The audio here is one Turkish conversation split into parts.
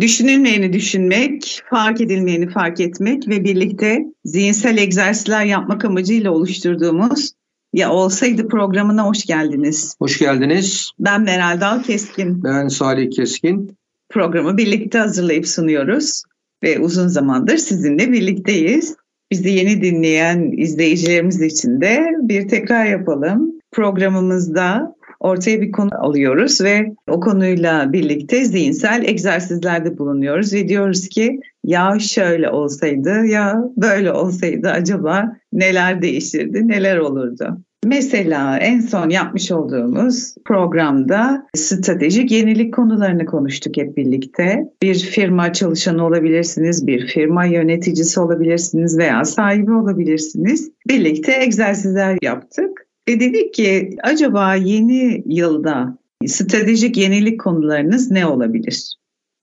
Düşünülmeyeni düşünmek, fark edilmeyeni fark etmek ve birlikte zihinsel egzersizler yapmak amacıyla oluşturduğumuz Ya Olsaydı programına hoş geldiniz. Hoş geldiniz. Ben Meral Dal Keskin. Ben Salih Keskin. Programı birlikte hazırlayıp sunuyoruz ve uzun zamandır sizinle birlikteyiz. Bizi yeni dinleyen izleyicilerimiz için de bir tekrar yapalım. Programımızda ortaya bir konu alıyoruz ve o konuyla birlikte zihinsel egzersizlerde bulunuyoruz ve diyoruz ki ya şöyle olsaydı ya böyle olsaydı acaba neler değişirdi, neler olurdu? Mesela en son yapmış olduğumuz programda stratejik yenilik konularını konuştuk hep birlikte. Bir firma çalışanı olabilirsiniz, bir firma yöneticisi olabilirsiniz veya sahibi olabilirsiniz. Birlikte egzersizler yaptık. Ve dedik ki acaba yeni yılda stratejik yenilik konularınız ne olabilir?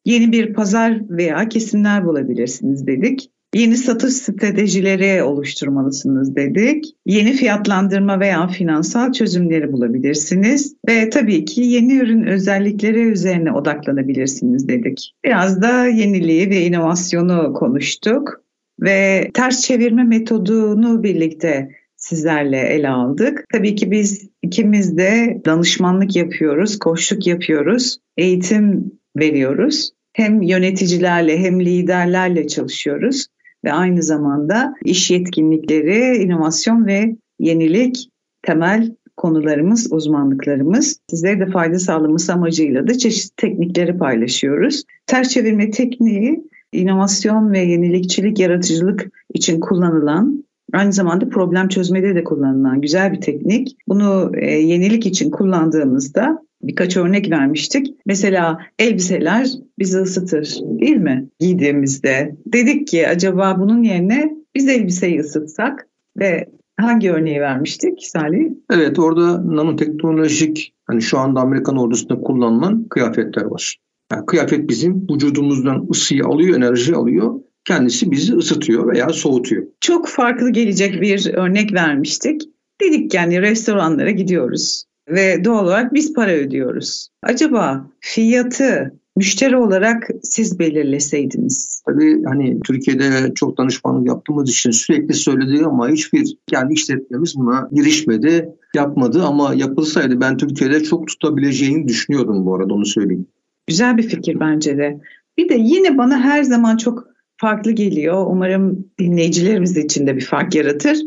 Yeni bir pazar veya kesimler bulabilirsiniz dedik. Yeni satış stratejileri oluşturmalısınız dedik. Yeni fiyatlandırma veya finansal çözümleri bulabilirsiniz. Ve tabii ki yeni ürün özellikleri üzerine odaklanabilirsiniz dedik. Biraz da yeniliği ve inovasyonu konuştuk. Ve ters çevirme metodunu birlikte sizlerle ele aldık. Tabii ki biz ikimiz de danışmanlık yapıyoruz, koçluk yapıyoruz, eğitim veriyoruz. Hem yöneticilerle hem liderlerle çalışıyoruz ve aynı zamanda iş yetkinlikleri, inovasyon ve yenilik temel konularımız, uzmanlıklarımız. Sizlere de fayda sağlaması amacıyla da çeşitli teknikleri paylaşıyoruz. Ters çevirme tekniği inovasyon ve yenilikçilik, yaratıcılık için kullanılan Aynı zamanda problem çözmede de kullanılan güzel bir teknik. Bunu e, yenilik için kullandığımızda birkaç örnek vermiştik. Mesela elbiseler bizi ısıtır değil mi giydiğimizde? Dedik ki acaba bunun yerine biz elbiseyi ısıtsak ve hangi örneği vermiştik Salih? Evet orada nanoteknolojik hani şu anda Amerikan ordusunda kullanılan kıyafetler var. Yani kıyafet bizim vücudumuzdan ısıyı alıyor, enerji alıyor kendisi bizi ısıtıyor veya soğutuyor. Çok farklı gelecek bir örnek vermiştik. Dedik yani restoranlara gidiyoruz ve doğal olarak biz para ödüyoruz. Acaba fiyatı müşteri olarak siz belirleseydiniz? Tabii hani Türkiye'de çok danışmanlık yaptığımız için sürekli söylediği ama hiçbir yani işletmemiz buna girişmedi, yapmadı ama yapılsaydı ben Türkiye'de çok tutabileceğini düşünüyordum bu arada onu söyleyeyim. Güzel bir fikir bence de. Bir de yine bana her zaman çok farklı geliyor. Umarım dinleyicilerimiz için de bir fark yaratır.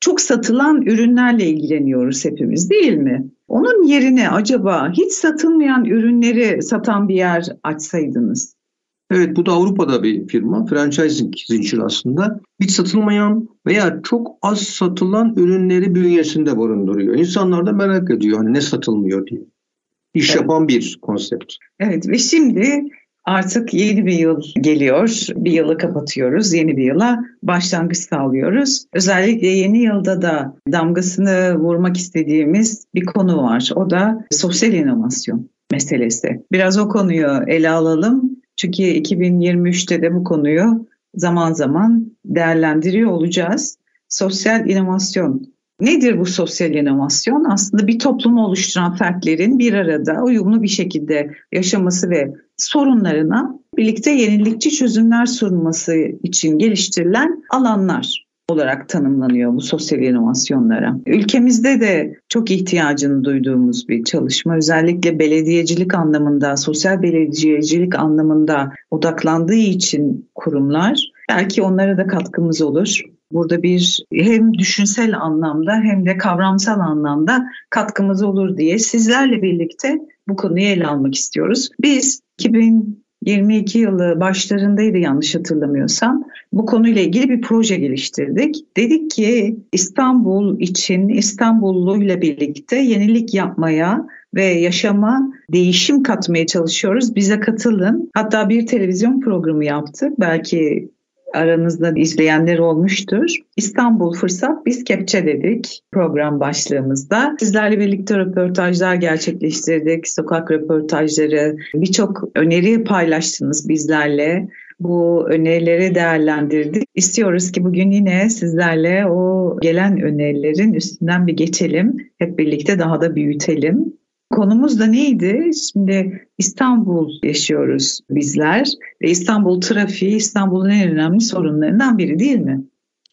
Çok satılan ürünlerle ilgileniyoruz hepimiz değil mi? Onun yerine acaba hiç satılmayan ürünleri satan bir yer açsaydınız? Evet bu da Avrupa'da bir firma. Franchising zinciri aslında. Hiç satılmayan veya çok az satılan ürünleri bünyesinde barındırıyor. İnsanlar da merak ediyor hani ne satılmıyor diye. İş evet. yapan bir konsept. Evet ve şimdi Artık yeni bir yıl geliyor. Bir yılı kapatıyoruz. Yeni bir yıla başlangıç sağlıyoruz. Özellikle yeni yılda da damgasını vurmak istediğimiz bir konu var. O da sosyal inovasyon meselesi. Biraz o konuyu ele alalım. Çünkü 2023'te de bu konuyu zaman zaman değerlendiriyor olacağız. Sosyal inovasyon Nedir bu sosyal inovasyon? Aslında bir toplumu oluşturan fertlerin bir arada uyumlu bir şekilde yaşaması ve sorunlarına birlikte yenilikçi çözümler sunması için geliştirilen alanlar olarak tanımlanıyor bu sosyal inovasyonlara. Ülkemizde de çok ihtiyacını duyduğumuz bir çalışma. Özellikle belediyecilik anlamında, sosyal belediyecilik anlamında odaklandığı için kurumlar belki onlara da katkımız olur. Burada bir hem düşünsel anlamda hem de kavramsal anlamda katkımız olur diye sizlerle birlikte bu konuyu ele almak istiyoruz. Biz 2022 yılı başlarındaydı yanlış hatırlamıyorsam. Bu konuyla ilgili bir proje geliştirdik. Dedik ki İstanbul için İstanbullu ile birlikte yenilik yapmaya ve yaşama değişim katmaya çalışıyoruz. Bize katılın. Hatta bir televizyon programı yaptık. Belki aranızda izleyenler olmuştur. İstanbul Fırsat Biz Kepçe dedik program başlığımızda. Sizlerle birlikte röportajlar gerçekleştirdik, sokak röportajları, birçok öneri paylaştınız bizlerle bu önerileri değerlendirdik. İstiyoruz ki bugün yine sizlerle o gelen önerilerin üstünden bir geçelim. Hep birlikte daha da büyütelim. Konumuz da neydi? Şimdi İstanbul yaşıyoruz bizler ve İstanbul trafiği İstanbul'un en önemli sorunlarından biri değil mi?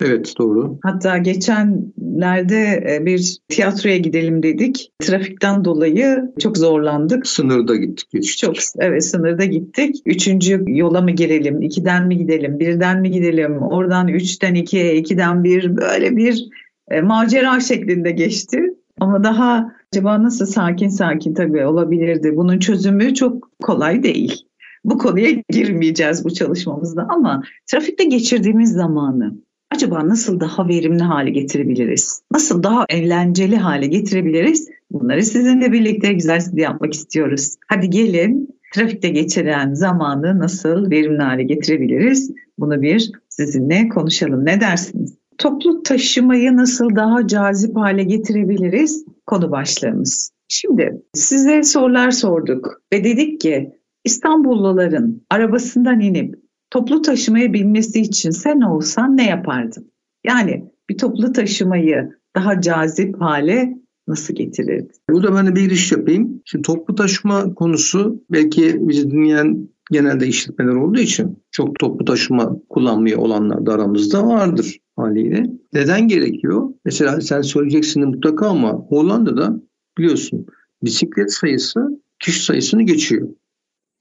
Evet doğru. Hatta geçenlerde e, bir tiyatroya gidelim dedik. Trafikten dolayı çok zorlandık. Sınırda gittik geçtik. Çok evet sınırda gittik. Üçüncü yola mı girelim? ikiden mi gidelim? Birden mi gidelim? Oradan üçten ikiye, ikiden bir böyle bir e, macera şeklinde geçti. Ama daha acaba nasıl sakin sakin tabii olabilirdi. Bunun çözümü çok kolay değil. Bu konuya girmeyeceğiz bu çalışmamızda ama trafikte geçirdiğimiz zamanı acaba nasıl daha verimli hale getirebiliriz? Nasıl daha eğlenceli hale getirebiliriz? Bunları sizinle birlikte egzersiz yapmak istiyoruz. Hadi gelin trafikte geçiren zamanı nasıl verimli hale getirebiliriz? Bunu bir sizinle konuşalım. Ne dersiniz? Toplu taşımayı nasıl daha cazip hale getirebiliriz? Konu başlığımız. Şimdi size sorular sorduk ve dedik ki İstanbulluların arabasından inip toplu taşımaya binmesi için sen olsan ne yapardın? Yani bir toplu taşımayı daha cazip hale nasıl getirirdin? Burada ben de bir giriş yapayım. Şimdi toplu taşıma konusu belki bizi dinleyen genelde işletmeler olduğu için çok toplu taşıma kullanmıyor olanlar da aramızda vardır haliyle. Neden gerekiyor? Mesela sen söyleyeceksin mutlaka ama Hollanda'da biliyorsun bisiklet sayısı kişi sayısını geçiyor.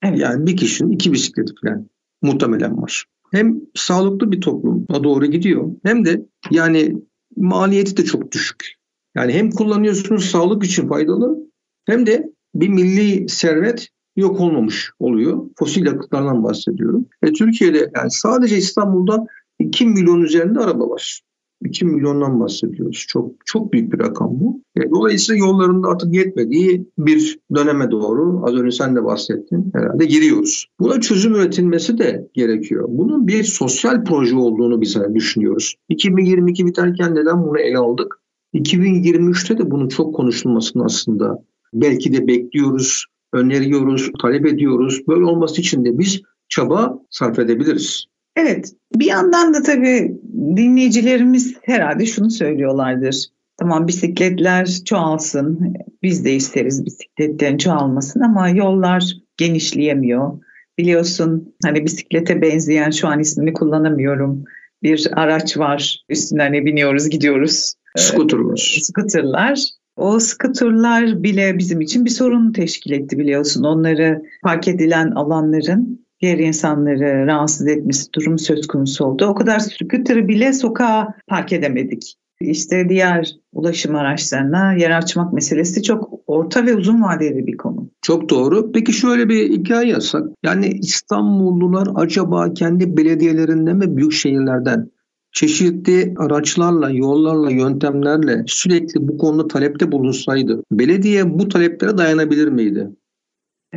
Evet. Yani bir kişinin iki bisikleti falan muhtemelen var. Hem sağlıklı bir topluma doğru gidiyor hem de yani maliyeti de çok düşük. Yani hem kullanıyorsunuz sağlık için faydalı hem de bir milli servet yok olmamış oluyor. Fosil yakıtlardan bahsediyorum. Ve Türkiye'de yani sadece İstanbul'da 2 milyon üzerinde araba var. 2 milyondan bahsediyoruz. Çok çok büyük bir rakam bu. E, dolayısıyla yollarında artık yetmediği bir döneme doğru az önce sen de bahsettin herhalde giriyoruz. Buna çözüm üretilmesi de gerekiyor. Bunun bir sosyal proje olduğunu biz düşünüyoruz. 2022 biterken neden bunu ele aldık? 2023'te de bunun çok konuşulmasını aslında belki de bekliyoruz, öneriyoruz, talep ediyoruz. Böyle olması için de biz çaba sarf edebiliriz. Evet, bir yandan da tabii dinleyicilerimiz herhalde şunu söylüyorlardır. Tamam bisikletler çoğalsın, biz de isteriz bisikletlerin çoğalmasın ama yollar genişleyemiyor. Biliyorsun hani bisiklete benzeyen şu an ismini kullanamıyorum. Bir araç var üstüne hani biniyoruz gidiyoruz. Scooterlar. Scooterlar. O scooterlar bile bizim için bir sorun teşkil etti biliyorsun. Onları park edilen alanların diğer insanları rahatsız etmesi durum söz konusu oldu. O kadar scooter'ı bile sokağa park edemedik. İşte diğer ulaşım araçlarına yer açmak meselesi çok orta ve uzun vadeli bir konu. Çok doğru. Peki şöyle bir hikaye yazsak. Yani İstanbullular acaba kendi belediyelerinden ve büyük şehirlerden çeşitli araçlarla, yollarla, yöntemlerle sürekli bu konuda talepte bulunsaydı belediye bu taleplere dayanabilir miydi?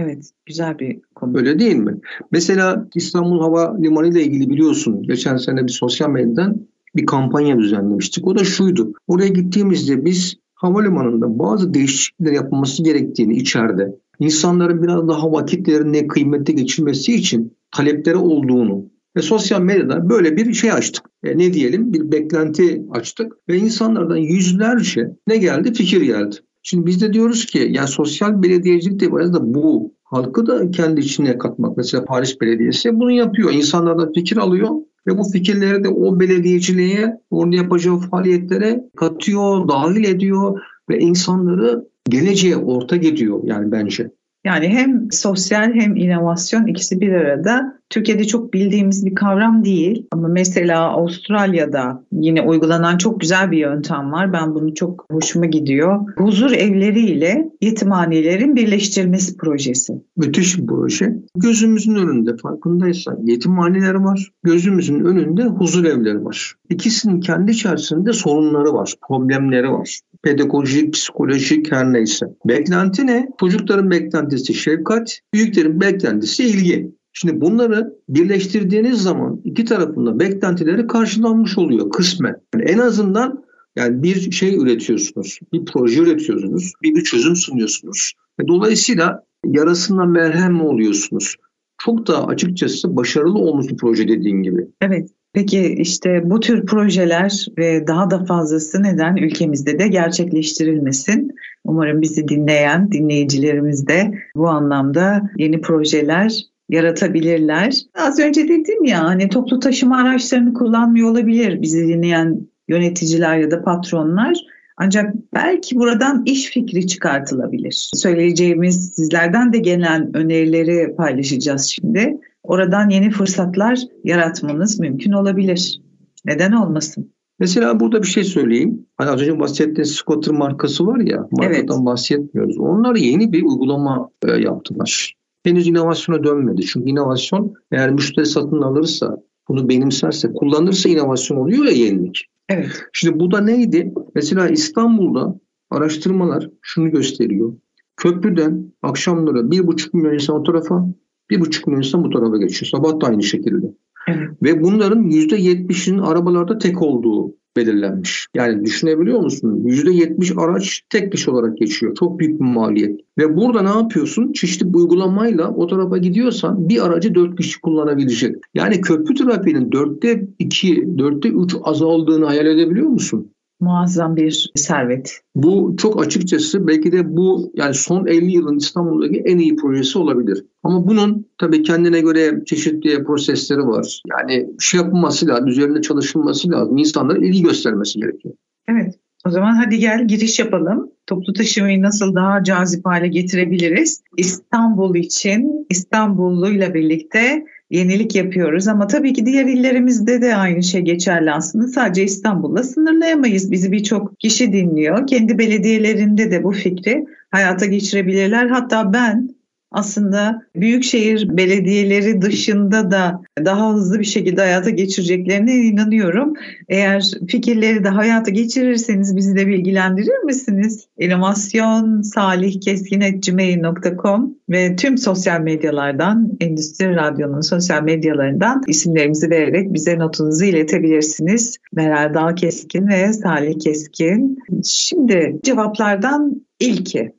Evet, güzel bir konu. Öyle değil mi? Mesela İstanbul Hava Limanı ile ilgili biliyorsun geçen sene bir sosyal medyadan bir kampanya düzenlemiştik. O da şuydu. Oraya gittiğimizde biz havalimanında bazı değişiklikler yapılması gerektiğini içeride insanların biraz daha vakitlerini kıymette geçirmesi için talepleri olduğunu ve sosyal medyada böyle bir şey açtık. E, ne diyelim bir beklenti açtık ve insanlardan yüzlerce ne geldi fikir geldi. Şimdi biz de diyoruz ki yani sosyal belediyecilik de biraz da bu halkı da kendi içine katmak. Mesela Paris Belediyesi bunu yapıyor. İnsanlardan fikir alıyor ve bu fikirleri de o belediyeciliğe, orada yapacağı faaliyetlere katıyor, dahil ediyor ve insanları geleceğe ortak ediyor yani bence. Yani hem sosyal hem inovasyon ikisi bir arada. Türkiye'de çok bildiğimiz bir kavram değil ama mesela Avustralya'da yine uygulanan çok güzel bir yöntem var. Ben bunu çok hoşuma gidiyor. Huzur evleriyle yetimhanelerin birleştirilmesi projesi. Müthiş bir proje. Gözümüzün önünde farkındaysan yetimhaneler var. Gözümüzün önünde huzur evleri var. İkisinin kendi içerisinde sorunları var, problemleri var pedagojik, psikolojik her neyse. Beklenti ne? Çocukların beklentisi şefkat, büyüklerin beklentisi ilgi. Şimdi bunları birleştirdiğiniz zaman iki tarafında beklentileri karşılanmış oluyor kısmen. Yani en azından yani bir şey üretiyorsunuz, bir proje üretiyorsunuz, bir, bir çözüm sunuyorsunuz. Ve dolayısıyla yarasından merhem oluyorsunuz. Çok da açıkçası başarılı olmuş bir proje dediğin gibi. Evet. Peki işte bu tür projeler ve daha da fazlası neden ülkemizde de gerçekleştirilmesin? Umarım bizi dinleyen dinleyicilerimiz de bu anlamda yeni projeler yaratabilirler. Az önce dedim ya hani toplu taşıma araçlarını kullanmıyor olabilir bizi dinleyen yöneticiler ya da patronlar. Ancak belki buradan iş fikri çıkartılabilir. Söyleyeceğimiz sizlerden de gelen önerileri paylaşacağız şimdi. Oradan yeni fırsatlar yaratmanız mümkün olabilir. Neden olmasın? Mesela burada bir şey söyleyeyim. Hani az önce bahsettiğim Scooter markası var ya, markadan evet. bahsetmiyoruz. Onlar yeni bir uygulama e, yaptılar. Henüz inovasyona dönmedi. Çünkü inovasyon eğer müşteri satın alırsa, bunu benimserse, kullanırsa inovasyon oluyor ya yenilik. Evet. Şimdi bu da neydi? Mesela İstanbul'da araştırmalar şunu gösteriyor. Köprüden akşamları bir buçuk milyon insan o tarafa, bir buçuk milyon insan bu tarafa geçiyor. Sabah da aynı şekilde. Evet. Ve bunların yüzde yetmişinin arabalarda tek olduğu belirlenmiş. Yani düşünebiliyor musun? %70 araç tek kişi olarak geçiyor. Çok büyük bir maliyet. Ve burada ne yapıyorsun? Çeşitli uygulamayla o tarafa gidiyorsan bir aracı 4 kişi kullanabilecek. Yani köprü trafiğinin 4'te 2, 4'te 3 azaldığını hayal edebiliyor musun? Muazzam bir servet. Bu çok açıkçası belki de bu yani son 50 yılın İstanbul'daki en iyi projesi olabilir. Ama bunun tabii kendine göre çeşitli prosesleri var. Yani şey yapılması lazım, üzerinde çalışılması lazım. İnsanların ilgi göstermesi gerekiyor. Evet. O zaman hadi gel giriş yapalım. Toplu taşımayı nasıl daha cazip hale getirebiliriz? İstanbul için İstanbulluyla birlikte yenilik yapıyoruz ama tabii ki diğer illerimizde de aynı şey geçerli aslında. Sadece İstanbul'la sınırlayamayız. Bizi birçok kişi dinliyor. Kendi belediyelerinde de bu fikri hayata geçirebilirler. Hatta ben aslında büyükşehir belediyeleri dışında da daha hızlı bir şekilde hayata geçireceklerine inanıyorum. Eğer fikirleri de hayata geçirirseniz bizi de bilgilendirir misiniz? İnovasyon salihkeskin.gmail.com ve tüm sosyal medyalardan, Endüstri Radyo'nun sosyal medyalarından isimlerimizi vererek bize notunuzu iletebilirsiniz. Meral Dağ Keskin ve Salih Keskin. Şimdi cevaplardan ilki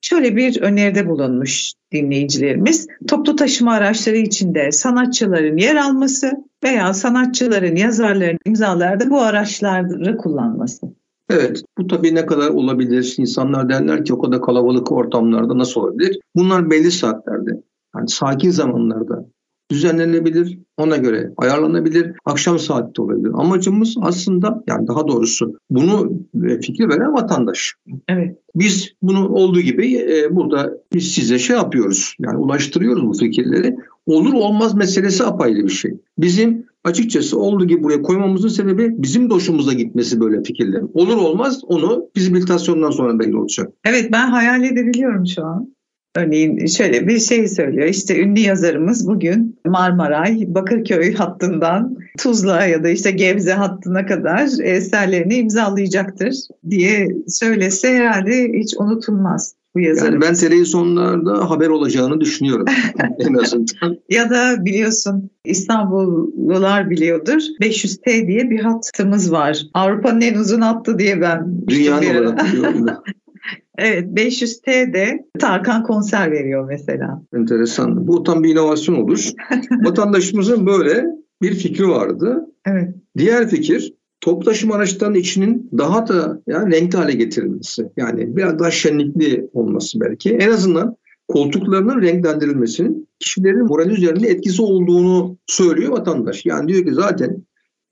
Şöyle bir öneride bulunmuş dinleyicilerimiz. Toplu taşıma araçları içinde sanatçıların yer alması veya sanatçıların, yazarların imzalarda bu araçları kullanması. Evet, bu tabii ne kadar olabilir? İnsanlar derler ki o kadar kalabalık ortamlarda nasıl olabilir? Bunlar belli saatlerde, yani sakin zamanlarda düzenlenebilir, ona göre ayarlanabilir, akşam saatte olabilir. Amacımız aslında yani daha doğrusu bunu e, fikri veren vatandaş. Evet. Biz bunu olduğu gibi e, burada biz size şey yapıyoruz. Yani ulaştırıyoruz bu fikirleri. Olur olmaz meselesi apayrı bir şey. Bizim açıkçası olduğu gibi buraya koymamızın sebebi bizim de hoşumuza gitmesi böyle fikirler. Olur olmaz onu fizibilitasyondan sonra belli olacak. Evet ben hayal edebiliyorum şu an. Örneğin şöyle bir şey söylüyor. İşte ünlü yazarımız bugün Marmaray, Bakırköy hattından Tuzla ya da işte Gebze hattına kadar eserlerini imzalayacaktır diye söylese herhalde hiç unutulmaz bu yazarımız. Yani ben televizyonlarda haber olacağını düşünüyorum en azından. ya da biliyorsun İstanbullular biliyordur. 500T diye bir hattımız var. Avrupa'nın en uzun hattı diye ben Dünyanın olarak biliyorum Evet 500T de Tarkan konser veriyor mesela. Enteresan. Bu tam bir inovasyon olur. Vatandaşımızın böyle bir fikri vardı. Evet. Diğer fikir toplu taşıma araçlarının içinin daha da yani renkli hale getirilmesi. Yani biraz daha şenlikli olması belki. En azından koltuklarının renklendirilmesinin kişilerin moral üzerinde etkisi olduğunu söylüyor vatandaş. Yani diyor ki zaten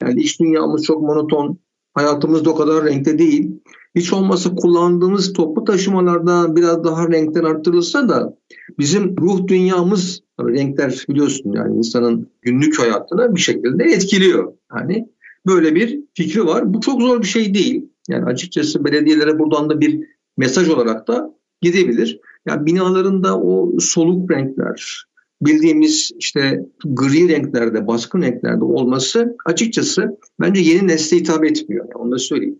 yani iş dünyamız çok monoton, hayatımız da o kadar renkli değil hiç olmazsa kullandığımız toplu taşımalarda biraz daha renkler arttırılsa da bizim ruh dünyamız renkler biliyorsun yani insanın günlük hayatına bir şekilde etkiliyor. Yani böyle bir fikri var. Bu çok zor bir şey değil. Yani açıkçası belediyelere buradan da bir mesaj olarak da gidebilir. Yani binalarında o soluk renkler, bildiğimiz işte gri renklerde, baskın renklerde olması açıkçası bence yeni nesle hitap etmiyor. Yani onu da söyleyeyim.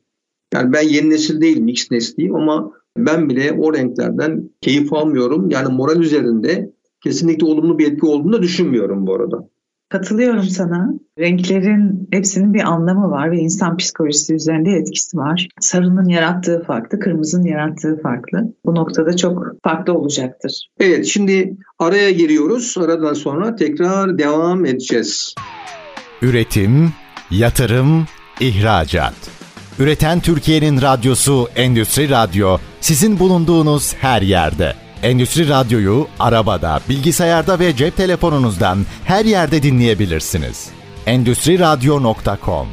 Yani ben yeni nesil değil, mix nesliyim ama ben bile o renklerden keyif almıyorum. Yani moral üzerinde kesinlikle olumlu bir etki olduğunu da düşünmüyorum bu arada. Katılıyorum sana. Renklerin hepsinin bir anlamı var ve insan psikolojisi üzerinde etkisi var. Sarının yarattığı farklı, kırmızının yarattığı farklı. Bu noktada çok farklı olacaktır. Evet, şimdi araya giriyoruz. Aradan sonra tekrar devam edeceğiz. Üretim, yatırım, ihracat. Üreten Türkiye'nin radyosu Endüstri Radyo sizin bulunduğunuz her yerde. Endüstri Radyo'yu arabada, bilgisayarda ve cep telefonunuzdan her yerde dinleyebilirsiniz. Endüstri Radyo.com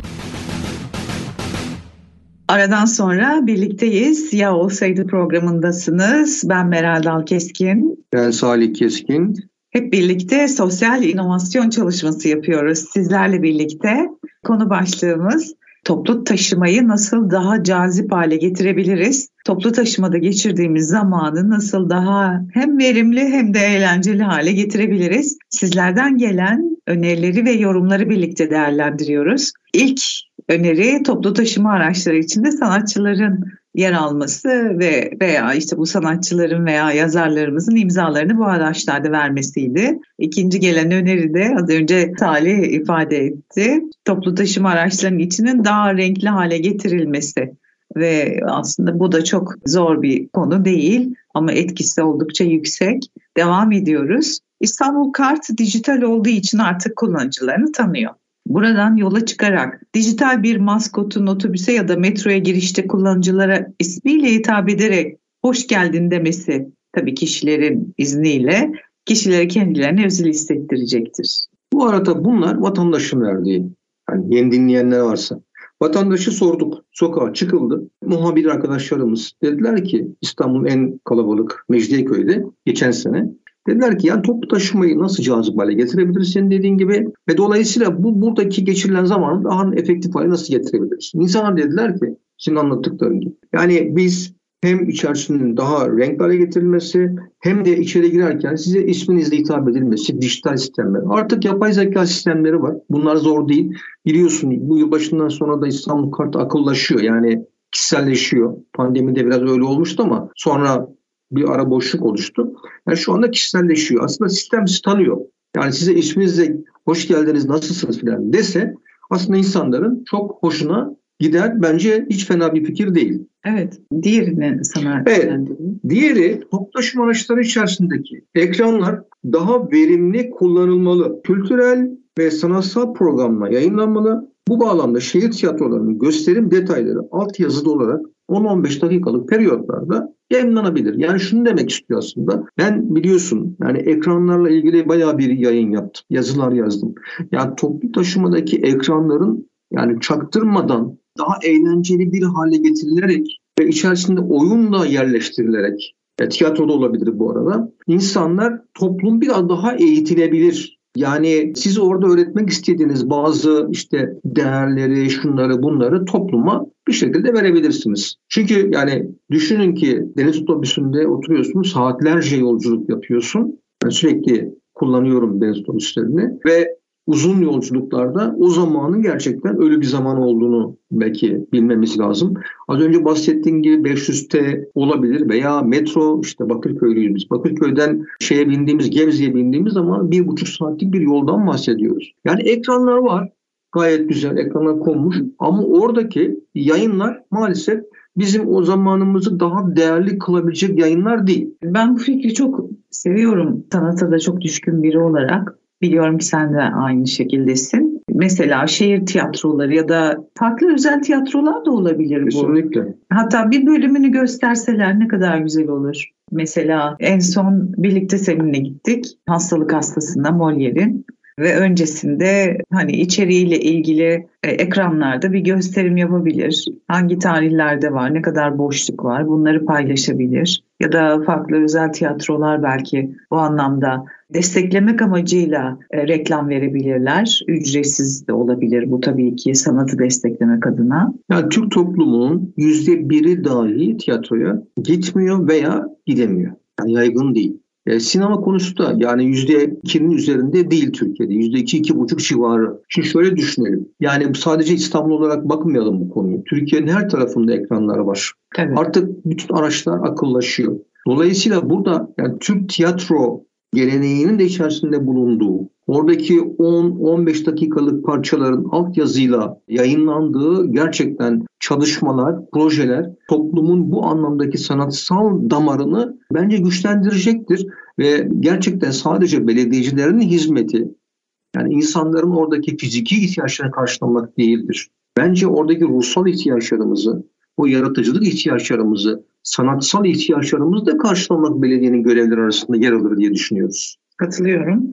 Aradan sonra birlikteyiz. Ya olsaydı programındasınız. Ben Meral Dal Keskin. Ben Salih Keskin. Hep birlikte sosyal inovasyon çalışması yapıyoruz sizlerle birlikte. Konu başlığımız toplu taşımayı nasıl daha cazip hale getirebiliriz? Toplu taşımada geçirdiğimiz zamanı nasıl daha hem verimli hem de eğlenceli hale getirebiliriz? Sizlerden gelen önerileri ve yorumları birlikte değerlendiriyoruz. İlk öneri toplu taşıma araçları içinde sanatçıların yer alması ve veya işte bu sanatçıların veya yazarlarımızın imzalarını bu araçlarda vermesiydi. İkinci gelen öneri de az önce Salih ifade etti. Toplu taşıma araçlarının içinin daha renkli hale getirilmesi ve aslında bu da çok zor bir konu değil ama etkisi oldukça yüksek. Devam ediyoruz. İstanbul Kart dijital olduğu için artık kullanıcılarını tanıyor. Buradan yola çıkarak dijital bir maskotun otobüse ya da metroya girişte kullanıcılara ismiyle hitap ederek hoş geldin demesi tabii kişilerin izniyle kişilere kendilerine özel hissettirecektir. Bu arada bunlar vatandaşın verdiği. Yani yeni dinleyenler varsa. Vatandaşı sorduk. Sokağa çıkıldı. Muhabir arkadaşlarımız dediler ki İstanbul'un en kalabalık Mecidiyeköy'de geçen sene Dediler ki yani toplu taşımayı nasıl cazip hale getirebilirsin dediğin gibi ve dolayısıyla bu buradaki geçirilen zamanı daha efektif hale nasıl getirebilirsin? İnsanlar dediler ki şimdi anlattıklarım gibi. Yani biz hem içerisinin daha renkli hale getirilmesi hem de içeri girerken size isminizle hitap edilmesi dijital sistemler. Artık yapay zeka sistemleri var. Bunlar zor değil. Biliyorsun bu yıl başından sonra da İstanbul kartı akıllaşıyor. Yani kişiselleşiyor. Pandemide biraz öyle olmuştu ama sonra bir ara boşluk oluştu. Yani şu anda kişiselleşiyor. Aslında sistem sizi tanıyor. Yani size isminizle hoş geldiniz, nasılsınız filan dese aslında insanların çok hoşuna gider. Bence hiç fena bir fikir değil. Evet. Diğerini sana Evet. Diğeri toplu taşıma araçları içerisindeki ekranlar daha verimli kullanılmalı. Kültürel ve sanatsal programla yayınlanmalı. Bu bağlamda şehir tiyatrolarının gösterim detayları alt yazılı olarak 10-15 dakikalık periyotlarda yayınlanabilir. Yani şunu demek istiyor aslında. Ben biliyorsun yani ekranlarla ilgili bayağı bir yayın yaptım. Yazılar yazdım. Yani toplu taşımadaki ekranların yani çaktırmadan daha eğlenceli bir hale getirilerek ve içerisinde oyun da yerleştirilerek e, tiyatroda olabilir bu arada. İnsanlar toplum biraz daha eğitilebilir. Yani siz orada öğretmek istediğiniz bazı işte değerleri, şunları, bunları topluma bir şekilde verebilirsiniz. Çünkü yani düşünün ki deniz otobüsünde oturuyorsun, saatlerce yolculuk yapıyorsun. Ben sürekli kullanıyorum deniz otobüslerini ve uzun yolculuklarda o zamanın gerçekten ölü bir zaman olduğunu belki bilmemiz lazım. Az önce bahsettiğim gibi 500T olabilir veya metro işte Bakırköylüyüz biz. Bakırköy'den şeye bindiğimiz Gebze'ye bindiğimiz zaman bir buçuk saatlik bir yoldan bahsediyoruz. Yani ekranlar var gayet güzel ekrana konmuş ama oradaki yayınlar maalesef bizim o zamanımızı daha değerli kılabilecek yayınlar değil. Ben bu fikri çok seviyorum. Sanata da çok düşkün biri olarak. Biliyorum ki sen de aynı şekildesin. Mesela şehir tiyatroları ya da farklı özel tiyatrolar da olabilir bu. Kesinlikle. Hatta bir bölümünü gösterseler ne kadar güzel olur. Mesela en son birlikte seninle gittik. Hastalık hastasında Molière'in ve öncesinde hani içeriğiyle ilgili e, ekranlarda bir gösterim yapabilir. Hangi tarihlerde var, ne kadar boşluk var bunları paylaşabilir. Ya da farklı özel tiyatrolar belki bu anlamda desteklemek amacıyla e, reklam verebilirler. Ücretsiz de olabilir bu tabii ki sanatı desteklemek adına. Yani Türk toplumunun yüzde biri dahi tiyatroya gitmiyor veya gidemiyor. Yani yaygın değil. E, sinema konusu da yani %2'nin üzerinde değil Türkiye'de. %2, iki buçuk civarı. Şimdi şöyle düşünelim. Yani sadece İstanbul olarak bakmayalım bu konuyu. Türkiye'nin her tarafında ekranlar var. Evet. Artık bütün araçlar akıllaşıyor. Dolayısıyla burada yani Türk tiyatro geleneğinin de içerisinde bulunduğu, oradaki 10-15 dakikalık parçaların altyazıyla yayınlandığı gerçekten çalışmalar, projeler toplumun bu anlamdaki sanatsal damarını bence güçlendirecektir ve gerçekten sadece belediyecilerin hizmeti yani insanların oradaki fiziki ihtiyaçlarını karşılamak değildir. Bence oradaki ruhsal ihtiyaçlarımızı, o yaratıcılık ihtiyaçlarımızı, sanatsal ihtiyaçlarımızı da karşılamak belediyenin görevleri arasında yer alır diye düşünüyoruz. Katılıyorum.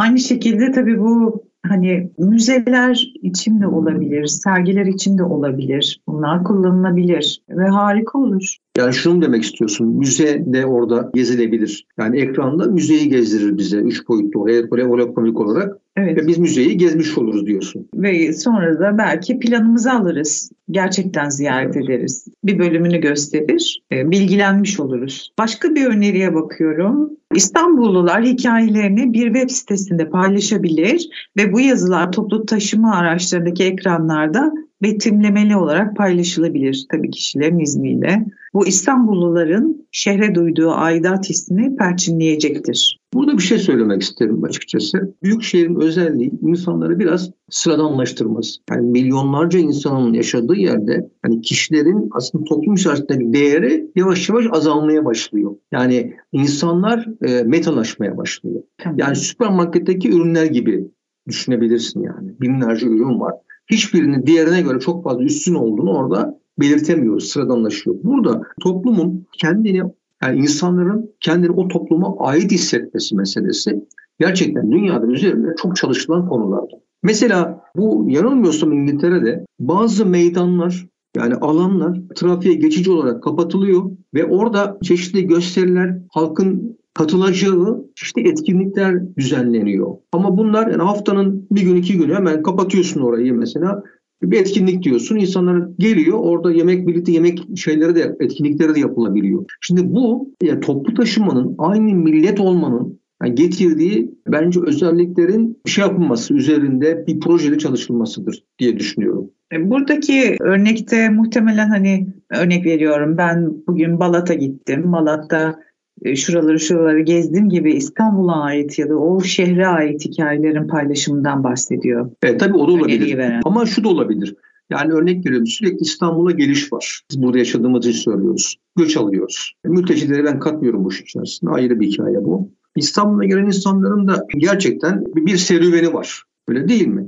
Aynı şekilde tabii bu hani müzeler için de olabilir, sergiler için de olabilir. Bunlar kullanılabilir ve harika olur. Yani şunu demek istiyorsun, müze de orada gezilebilir. Yani ekranda müzeyi gezdirir bize üç boyutlu, holokomik olarak. Evet. Ve biz müzeyi gezmiş oluruz diyorsun. Ve sonra da belki planımızı alırız. Gerçekten ziyaret evet. ederiz. Bir bölümünü gösterir, e, bilgilenmiş oluruz. Başka bir öneriye bakıyorum. İstanbullular hikayelerini bir web sitesinde paylaşabilir ve bu yazılar toplu taşıma araçlarındaki ekranlarda betimlemeli olarak paylaşılabilir tabii kişilerin izniyle. Bu İstanbulluların şehre duyduğu aidat hissini perçinleyecektir. Burada bir şey söylemek isterim açıkçası. Büyük şehrin özelliği insanları biraz sıradanlaştırması. Yani milyonlarca insanın yaşadığı yerde hani kişilerin aslında toplum içerisindeki değeri yavaş yavaş azalmaya başlıyor. Yani insanlar e, metalaşmaya başlıyor. Yani süpermarketteki ürünler gibi düşünebilirsin yani. Binlerce ürün var. Hiçbirinin diğerine göre çok fazla üstün olduğunu orada belirtemiyoruz, sıradanlaşıyor. Burada toplumun kendini yani insanların kendini o topluma ait hissetmesi meselesi gerçekten dünyada üzerinde çok çalışılan konulardır. Mesela bu yanılmıyorsam İngiltere'de bazı meydanlar yani alanlar trafiğe geçici olarak kapatılıyor ve orada çeşitli gösteriler, halkın katılacağı çeşitli etkinlikler düzenleniyor. Ama bunlar yani haftanın bir gün iki günü hemen kapatıyorsun orayı mesela bir etkinlik diyorsun. İnsanlar geliyor orada yemek birlikte yemek şeyleri de etkinlikleri de yapılabiliyor. Şimdi bu yani toplu taşımanın aynı millet olmanın yani getirdiği bence özelliklerin şey yapılması üzerinde bir projeli çalışılmasıdır diye düşünüyorum. E, buradaki örnekte muhtemelen hani örnek veriyorum ben bugün Balat'a gittim. Balat'ta e, şuraları şuraları gezdim gibi İstanbul'a ait ya da o şehre ait hikayelerin paylaşımından bahsediyor. Evet tabii o da olabilir. Ama şu da olabilir. Yani örnek veriyorum sürekli İstanbul'a geliş var. Biz burada yaşadığımız için söylüyoruz. Göç alıyoruz. Mültecileri ben katmıyorum bu işin içerisinde. Ayrı bir hikaye bu. İstanbul'a gelen insanların da gerçekten bir serüveni var. Öyle değil mi?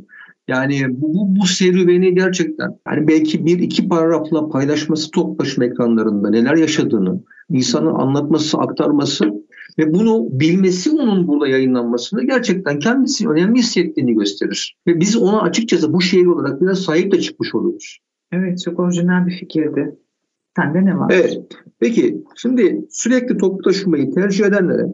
Yani bu, bu, bu serüveni gerçekten yani belki bir iki paragrafla paylaşması toplaşma ekranlarında neler yaşadığını, insanın anlatması, aktarması ve bunu bilmesi onun burada yayınlanmasını gerçekten kendisi önemli hissettiğini gösterir. Ve biz ona açıkçası bu şehir olarak biraz sahip de çıkmış oluyoruz. Evet çok orijinal bir fikirdi. Sende ne var? Evet. Peki şimdi sürekli toplu taşımayı tercih edenlere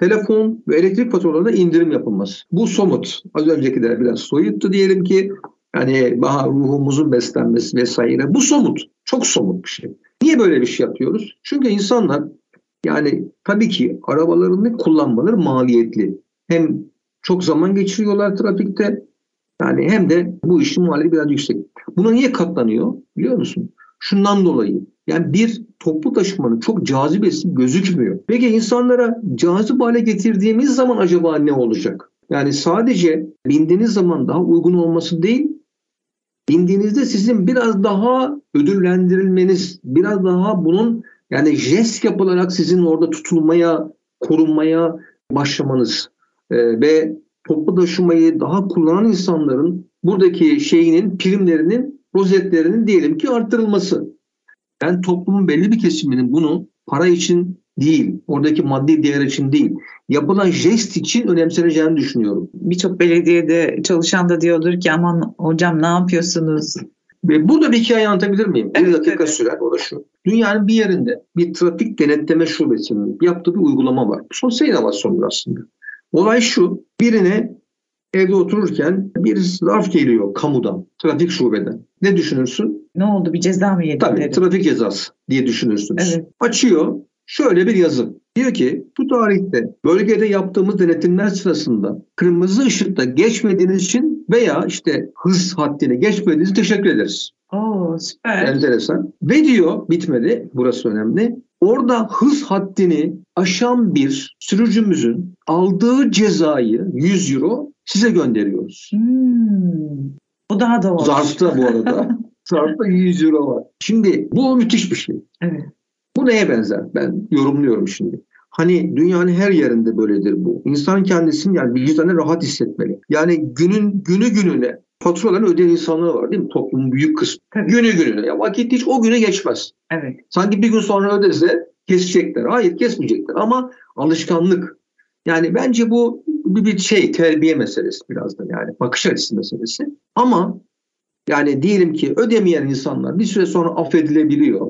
telefon ve elektrik faturalarında indirim yapılması. Bu somut. Az öncekiler biraz soyuttu diyelim ki. Yani daha ruhumuzun beslenmesi vesaire. Bu somut. Çok somut bir şey. Niye böyle bir şey yapıyoruz? Çünkü insanlar yani tabii ki arabalarını kullanmaları maliyetli. Hem çok zaman geçiriyorlar trafikte yani hem de bu işin maliyeti biraz yüksek. Buna niye katlanıyor biliyor musun? Şundan dolayı yani bir toplu taşımanın çok cazibesi gözükmüyor. Peki insanlara cazip hale getirdiğimiz zaman acaba ne olacak? Yani sadece bindiğiniz zaman daha uygun olması değil, bindiğinizde sizin biraz daha ödüllendirilmeniz, biraz daha bunun yani jest yapılarak sizin orada tutulmaya, korunmaya başlamanız e, ve toplu taşımayı daha kullanan insanların buradaki şeyinin, primlerinin, rozetlerinin diyelim ki arttırılması. Ben toplumun belli bir kesiminin bunu para için değil, oradaki maddi değer için değil, yapılan jest için önemseneceğini düşünüyorum. Birçok belediyede çalışan da diyordur ki aman hocam ne yapıyorsunuz? Ve burada bir hikaye anlatabilir miyim? Evet, bir dakika evet. sürer. O da şu. Dünyanın bir yerinde bir trafik denetleme şubesinin yaptığı bir uygulama var. Sosyal inovasyondur aslında. Olay şu. Birine evde otururken bir zarf geliyor kamudan, trafik şubeden. Ne düşünürsün? Ne oldu bir ceza mı yedi? Tabii trafik cezası diye düşünürsünüz. Evet. Açıyor Şöyle bir yazı. Diyor ki bu tarihte bölgede yaptığımız denetimler sırasında kırmızı ışıkta geçmediğiniz için veya işte hız haddini geçmediğiniz için teşekkür ederiz. Oo süper. Enteresan. Ve diyor bitmedi burası önemli. Orada hız haddini aşan bir sürücümüzün aldığı cezayı 100 euro size gönderiyoruz. Hmm. O daha da hoş. Zarfta bu arada. Zarfta 100 euro var. Şimdi bu müthiş bir şey. Evet. Bu neye benzer? Ben yorumluyorum şimdi. Hani dünyanın her yerinde böyledir bu. İnsan kendisini yani vicdanı rahat hissetmeli. Yani günün günü gününe faturalarını ödeyen insanlar var değil mi? Toplumun büyük kısmı. Tabii. Günü gününe. Ya vakit hiç o güne geçmez. Evet. Sanki bir gün sonra ödese kesecekler. Hayır kesmeyecekler ama alışkanlık. Yani bence bu bir, şey terbiye meselesi biraz da yani bakış açısı meselesi. Ama yani diyelim ki ödemeyen insanlar bir süre sonra affedilebiliyor.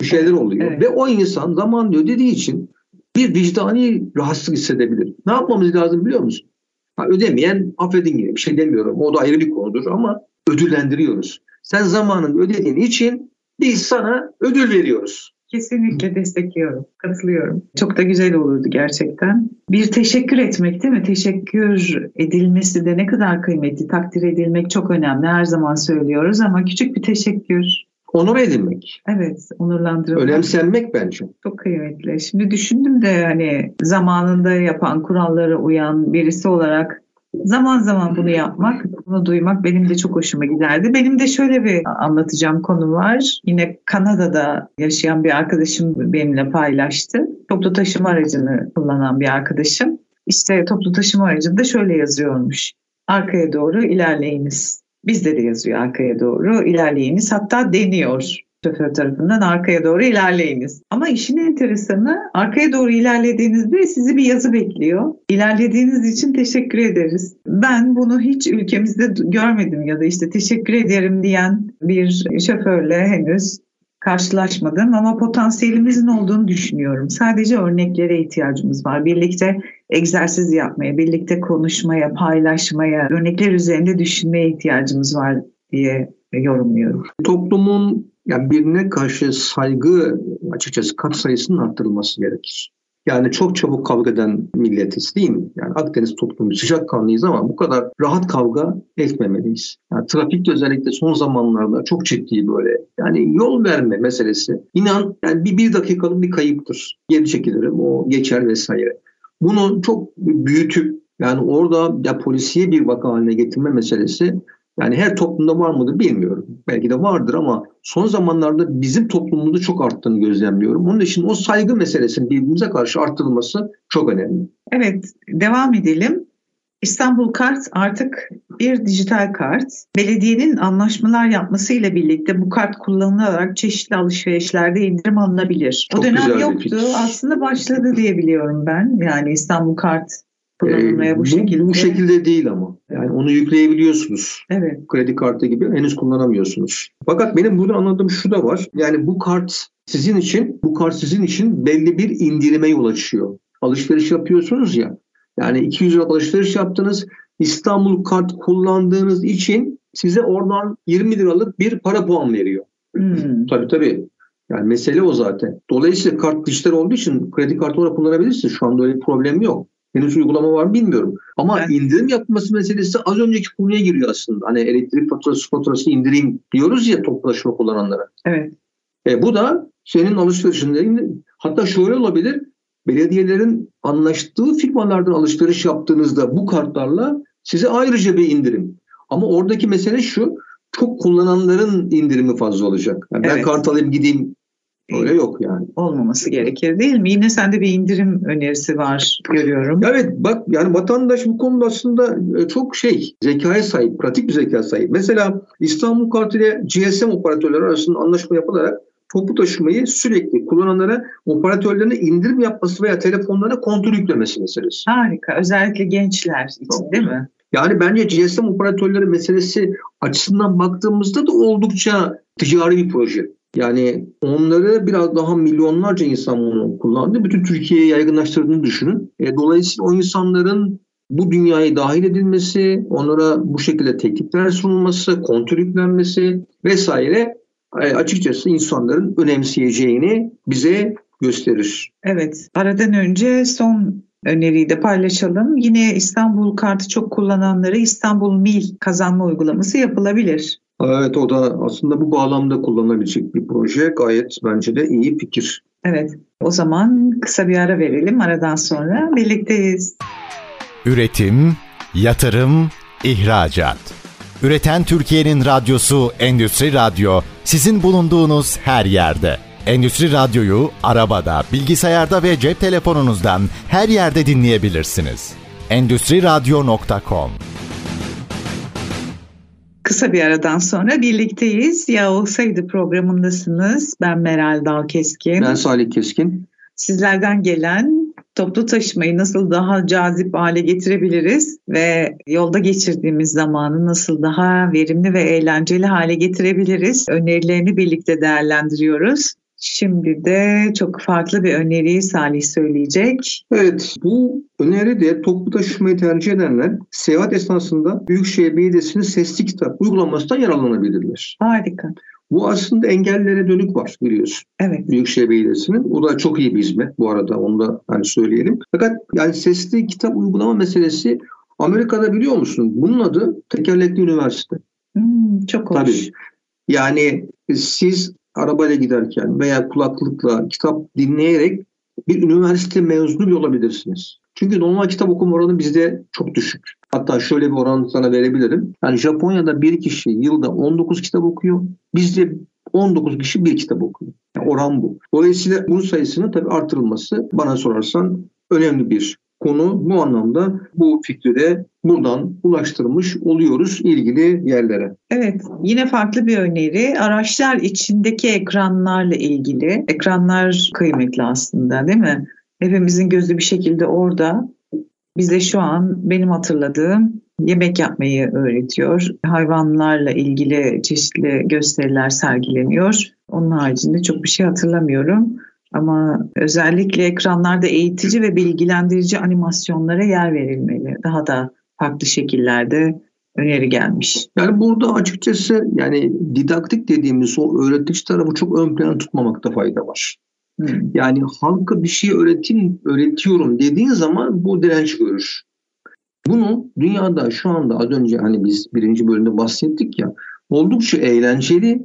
Bir şeyler oluyor. Evet. Ve o insan zamanında ödediği için bir vicdani rahatsızlık hissedebilir. Ne yapmamız lazım biliyor musun? Ha, ödemeyen affedin yine bir şey demiyorum. O da ayrı bir konudur ama ödüllendiriyoruz. Sen zamanında ödediğin için biz sana ödül veriyoruz. Kesinlikle destekliyorum, katılıyorum. Çok da güzel olurdu gerçekten. Bir teşekkür etmek değil mi? Teşekkür edilmesi de ne kadar kıymetli, takdir edilmek çok önemli. Her zaman söylüyoruz ama küçük bir teşekkür, Onur edilmek, evet onurlandırılmak önemsenmek bence. çok kıymetli. Şimdi düşündüm de hani zamanında yapan, kurallara uyan birisi olarak zaman zaman bunu yapmak, bunu duymak benim de çok hoşuma giderdi. Benim de şöyle bir anlatacağım konu var. Yine Kanada'da yaşayan bir arkadaşım benimle paylaştı. Toplu taşıma aracını kullanan bir arkadaşım. İşte toplu taşıma aracında şöyle yazıyormuş. Arkaya doğru ilerleyiniz. Bizde de yazıyor arkaya doğru ilerleyiniz. Hatta deniyor şoför tarafından arkaya doğru ilerleyiniz. Ama işin enteresanı arkaya doğru ilerlediğinizde sizi bir yazı bekliyor. İlerlediğiniz için teşekkür ederiz. Ben bunu hiç ülkemizde görmedim ya da işte teşekkür ederim diyen bir şoförle henüz karşılaşmadım ama potansiyelimizin olduğunu düşünüyorum. Sadece örneklere ihtiyacımız var. Birlikte egzersiz yapmaya, birlikte konuşmaya, paylaşmaya, örnekler üzerinde düşünmeye ihtiyacımız var diye yorumluyorum. Toplumun yani birine karşı saygı açıkçası kat sayısının arttırılması gerekir. Yani çok çabuk kavga eden milletiz değil mi? Yani Akdeniz toplumu sıcakkanlıyız ama bu kadar rahat kavga etmemeliyiz. Yani trafikte özellikle son zamanlarda çok ciddi böyle. Yani yol verme meselesi. İnan yani bir, bir dakikalık bir kayıptır. Geri çekilirim o geçer vesaire. Bunu çok büyütüp yani orada ya polisiye bir vaka haline getirme meselesi yani her toplumda var mıdır bilmiyorum. Belki de vardır ama son zamanlarda bizim toplumumuzda çok arttığını gözlemliyorum. Onun için o saygı meselesinin birbirimize karşı arttırılması çok önemli. Evet, devam edelim. İstanbul Kart artık bir dijital kart. Belediyenin anlaşmalar yapmasıyla birlikte bu kart kullanılarak çeşitli alışverişlerde indirim alınabilir. Çok o dönem yoktu. fikir. Aslında başladı diye biliyorum ben. Yani İstanbul Kart kullanılmaya Ee, bu şekilde. Bu şekilde değil ama. Yani onu yükleyebiliyorsunuz. Evet. Kredi kartı gibi henüz kullanamıyorsunuz. Fakat benim burada anladığım şu da var. Yani bu kart sizin için, bu kart sizin için belli bir indirime yol açıyor. Alışveriş yapıyorsunuz ya. Yani 200 lira alışveriş yaptınız. İstanbul kart kullandığınız için size oradan 20 liralık bir para puan veriyor. Hmm. Tabii tabii. Yani mesele o zaten. Dolayısıyla kart dijital olduğu için kredi kartı olarak kullanabilirsiniz. Şu anda öyle bir problem yok. Henüz uygulama var mı bilmiyorum. Ama Evet. indirim yapması meselesi az önceki konuya giriyor aslında. Hani elektrik faturası faturası indireyim diyoruz ya toplu taşıma kullananlara. Evet. E, bu da senin alışverişinde hatta şöyle olabilir. Belediyelerin anlaştığı firmalardan alışveriş yaptığınızda bu kartlarla size ayrıca bir indirim. Ama oradaki mesele şu. Çok kullananların indirimi fazla olacak. Yani ben Evet. kart alayım gideyim öyle yok yani. Olmaması gerekir değil mi? Yine sende bir indirim önerisi var görüyorum. Evet bak yani vatandaş bu konuda aslında e, çok şey zekaya sahip, pratik bir zekaya sahip. Mesela İstanbul Kartı ile GSM operatörleri arasında anlaşma yapılarak toplu taşımayı sürekli kullananlara operatörlerine indirim yapması veya telefonlarına kontrol yüklemesi meselesi. Harika. Özellikle gençler için değil mi? Yani bence GSM operatörleri meselesi açısından baktığımızda da oldukça ticari bir proje. Yani onları biraz daha milyonlarca insan bunu kullandı. Bütün Türkiye'ye yaygınlaştırdığını düşünün. E, dolayısıyla o insanların bu dünyaya dahil edilmesi, onlara bu şekilde teklifler sunulması, kontrol yüklenmesi vesaire e, açıkçası insanların önemseyeceğini bize gösterir. Evet, aradan önce son öneriyi de paylaşalım. Yine İstanbul kartı çok kullananları İstanbul Mil kazanma uygulaması yapılabilir. Evet o da aslında bu bağlamda kullanılabilecek bir proje. Gayet bence de iyi fikir. Evet o zaman kısa bir ara verelim. Aradan sonra birlikteyiz. Üretim, yatırım, ihracat. Üreten Türkiye'nin radyosu Endüstri Radyo sizin bulunduğunuz her yerde. Endüstri Radyo'yu arabada, bilgisayarda ve cep telefonunuzdan her yerde dinleyebilirsiniz. Endüstri Radyo.com Kısa bir aradan sonra birlikteyiz. Ya olsaydı programındasınız. Ben Meral Dalkeskin. Ben Salih Keskin. Sizlerden gelen toplu taşımayı nasıl daha cazip hale getirebiliriz ve yolda geçirdiğimiz zamanı nasıl daha verimli ve eğlenceli hale getirebiliriz önerilerini birlikte değerlendiriyoruz. Şimdi de çok farklı bir öneriyi Salih söyleyecek. Evet, bu öneri de toplu taşımayı tercih edenler seyahat esnasında Büyükşehir Belediyesi'nin sesli kitap uygulamasından yararlanabilirler. Harika. Bu aslında engellere dönük var biliyorsun. Evet. Büyükşehir Belediyesi'nin. O da çok iyi bir hizmet bu arada onu da hani söyleyelim. Fakat yani sesli kitap uygulama meselesi Amerika'da biliyor musun? Bunun adı tekerlekli üniversite. Hmm, çok hoş. Tabii. Yani siz arabayla giderken veya kulaklıkla kitap dinleyerek bir üniversite mezunu bile olabilirsiniz. Çünkü normal kitap okuma oranı bizde çok düşük. Hatta şöyle bir oran sana verebilirim. Yani Japonya'da bir kişi yılda 19 kitap okuyor. Bizde 19 kişi bir kitap okuyor. Yani oran bu. Dolayısıyla bunun sayısının tabii artırılması bana sorarsan önemli bir konu. Bu anlamda bu fikri de buradan ulaştırmış oluyoruz ilgili yerlere. Evet, yine farklı bir öneri. Araçlar içindeki ekranlarla ilgili. Ekranlar kıymetli aslında değil mi? Hepimizin gözü bir şekilde orada. Bize şu an benim hatırladığım yemek yapmayı öğretiyor. Hayvanlarla ilgili çeşitli gösteriler sergileniyor. Onun haricinde çok bir şey hatırlamıyorum. Ama özellikle ekranlarda eğitici ve bilgilendirici animasyonlara yer verilmeli. Daha da farklı şekillerde öneri gelmiş. Yani burada açıkçası yani didaktik dediğimiz o öğretici tarafı çok ön plana tutmamakta fayda var. Hmm. Yani halka bir şey öğretim, öğretiyorum dediğin zaman bu direnç görür. Bunu dünyada şu anda az önce hani biz birinci bölümde bahsettik ya oldukça eğlenceli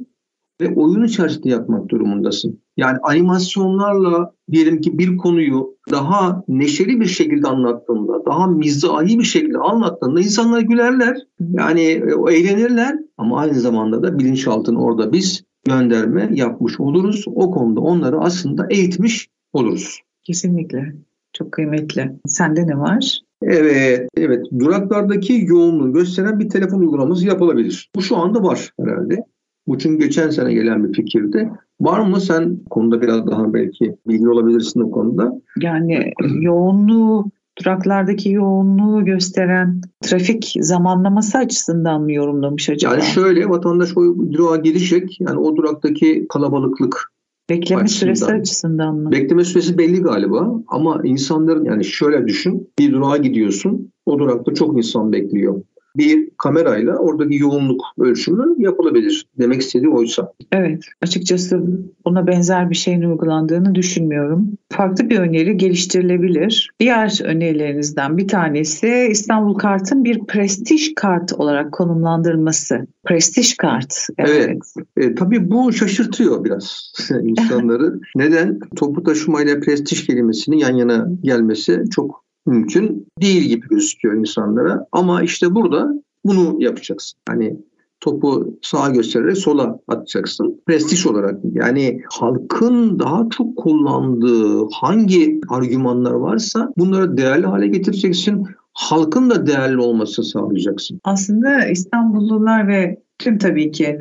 ve oyun içerisinde yapmak durumundasın. Yani animasyonlarla diyelim ki bir konuyu daha neşeli bir şekilde anlattığında, daha mizahi bir şekilde anlattığında insanlar gülerler. Yani e, eğlenirler ama aynı zamanda da bilinçaltını orada biz gönderme yapmış oluruz. O konuda onları aslında eğitmiş oluruz. Kesinlikle. Çok kıymetli. Sende ne var? Evet, evet. Duraklardaki yoğunluğu gösteren bir telefon uygulaması yapılabilir. Bu şu anda var herhalde. Bu çünkü geçen sene gelen bir fikirdi. Var mı sen konuda biraz daha belki bilgi olabilirsin o konuda? Yani yoğunluğu duraklardaki yoğunluğu gösteren trafik zamanlaması açısından mı yorumlamış acaba? Yani şöyle vatandaş o durağa girecek yani o duraktaki kalabalıklık Bekleme açısından. süresi açısından mı? Bekleme süresi belli galiba ama insanların yani şöyle düşün bir durağa gidiyorsun o durakta çok insan bekliyor bir kamerayla oradaki yoğunluk ölçümü yapılabilir. Demek istediği oysa. Evet, açıkçası buna benzer bir şeyin uygulandığını düşünmüyorum. Farklı bir öneri geliştirilebilir. Diğer önerilerinizden bir tanesi İstanbul Kart'ın bir prestij kart olarak konumlandırılması. Prestij kart. Evet. evet. E, tabii bu şaşırtıyor biraz insanları. Neden? Toplu taşımayla prestij kelimesinin yan yana gelmesi çok mümkün değil gibi gözüküyor insanlara. Ama işte burada bunu yapacaksın. Hani topu sağa göstererek sola atacaksın. Prestij olarak yani halkın daha çok kullandığı hangi argümanlar varsa bunları değerli hale getireceksin. Halkın da değerli olmasını sağlayacaksın. Aslında İstanbullular ve tüm tabii ki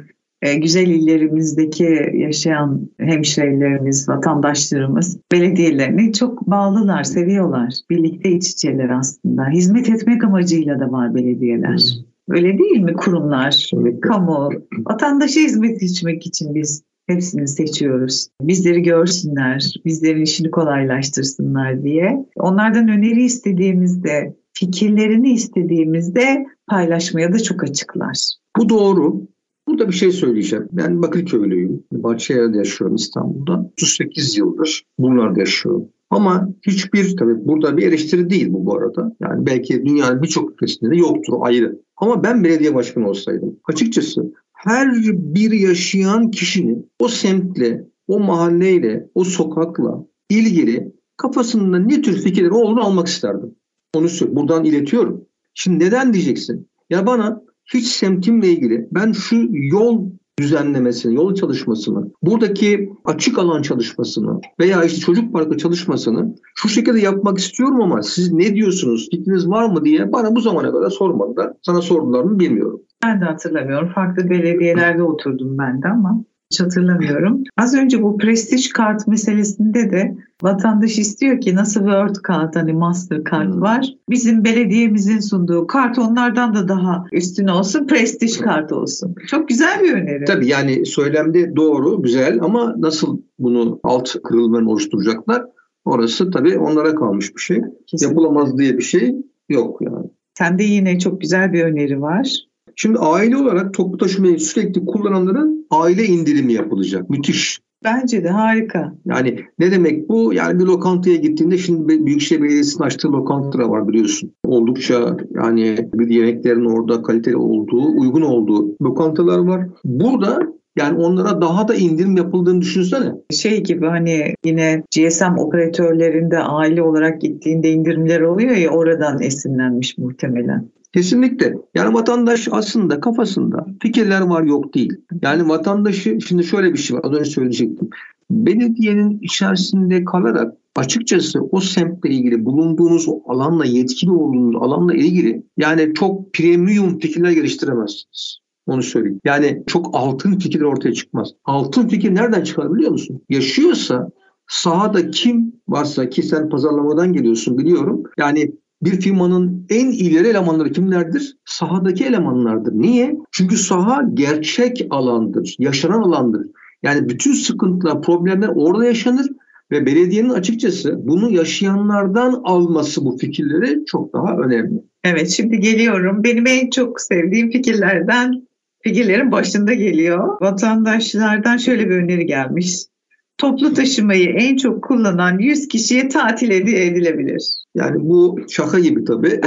güzel illerimizdeki yaşayan hemşehrilerimiz, vatandaşlarımız belediyelerini çok bağlılar, seviyorlar. Birlikte iç içeler aslında. Hizmet etmek amacıyla da var belediyeler. Öyle değil mi kurumlar, kamu, vatandaşa hizmet etmek için biz hepsini seçiyoruz. Bizleri görsünler, bizlerin işini kolaylaştırsınlar diye. Onlardan öneri istediğimizde, fikirlerini istediğimizde paylaşmaya da çok açıklar. Bu doğru. Bu burada bir şey söyleyeceğim. Ben Bakırköylüyüm. Bahçeşehir'de yaşıyorum İstanbul'da. 38 yıldır bunlarda yaşıyorum. Ama hiçbir tabii burada bir eleştiri değil bu bu arada. Yani belki dünyanın birçok ülkesinde de yoktur ayrı. Ama ben belediye başkanı olsaydım açıkçası her bir yaşayan kişinin o semtle, o mahalleyle, o sokakla ilgili kafasında ne tür fikirleri olduğunu almak isterdim. Onu buradan iletiyorum. Şimdi neden diyeceksin? Ya bana hiç semtimle ilgili ben şu yol düzenlemesini, yol çalışmasını, buradaki açık alan çalışmasını veya işte çocuk parkı çalışmasını şu şekilde yapmak istiyorum ama siz ne diyorsunuz, fikriniz var mı diye bana bu zamana kadar sormadılar. Sana sordular mı bilmiyorum. Ben de hatırlamıyorum. Farklı belediyelerde oturdum ben de ama hiç hatırlamıyorum. Az önce bu prestij kart meselesinde de vatandaş istiyor ki nasıl World kart hani Master kart hmm. var. Bizim belediyemizin sunduğu kart onlardan da daha üstün olsun. Prestij kart olsun. Çok güzel bir öneri. Tabii yani söylemde doğru, güzel ama nasıl bunu alt kırılmanı oluşturacaklar? Orası tabii onlara kalmış bir şey. Kesinlikle. Yapılamaz diye bir şey yok yani. Sende yine çok güzel bir öneri var. Şimdi aile olarak toplu taşımayı sürekli kullananların aile indirimi yapılacak. Müthiş. Bence de harika. Yani ne demek bu? Yani bir lokantaya gittiğinde şimdi Büyükşehir Belediyesi'nin açtığı lokantalar var biliyorsun. Oldukça yani bir yemeklerin orada kaliteli olduğu, uygun olduğu lokantalar var. Burada yani onlara daha da indirim yapıldığını düşünsene. Şey gibi hani yine GSM operatörlerinde aile olarak gittiğinde indirimler oluyor ya oradan esinlenmiş muhtemelen. Kesinlikle. Yani vatandaş aslında kafasında fikirler var yok değil. Yani vatandaşı şimdi şöyle bir şey var. Az önce söyleyecektim. Belediyenin içerisinde kalarak açıkçası o semtle ilgili bulunduğunuz o alanla yetkili olduğunuz alanla ilgili yani çok premium fikirler geliştiremezsiniz. Onu söyleyeyim. Yani çok altın fikir ortaya çıkmaz. Altın fikir nereden çıkar biliyor musun? Yaşıyorsa sahada kim varsa ki sen pazarlamadan geliyorsun biliyorum. Yani bir firmanın en ileri elemanları kimlerdir? Sahadaki elemanlardır. Niye? Çünkü saha gerçek alandır, yaşanan alandır. Yani bütün sıkıntılar, problemler orada yaşanır ve belediyenin açıkçası bunu yaşayanlardan alması bu fikirleri çok daha önemli. Evet şimdi geliyorum. Benim en çok sevdiğim fikirlerden fikirlerin başında geliyor. Vatandaşlardan şöyle bir öneri gelmiş. Toplu taşımayı en çok kullanan 100 kişiye tatil hediye edilebilir. Yani bu şaka gibi tabii.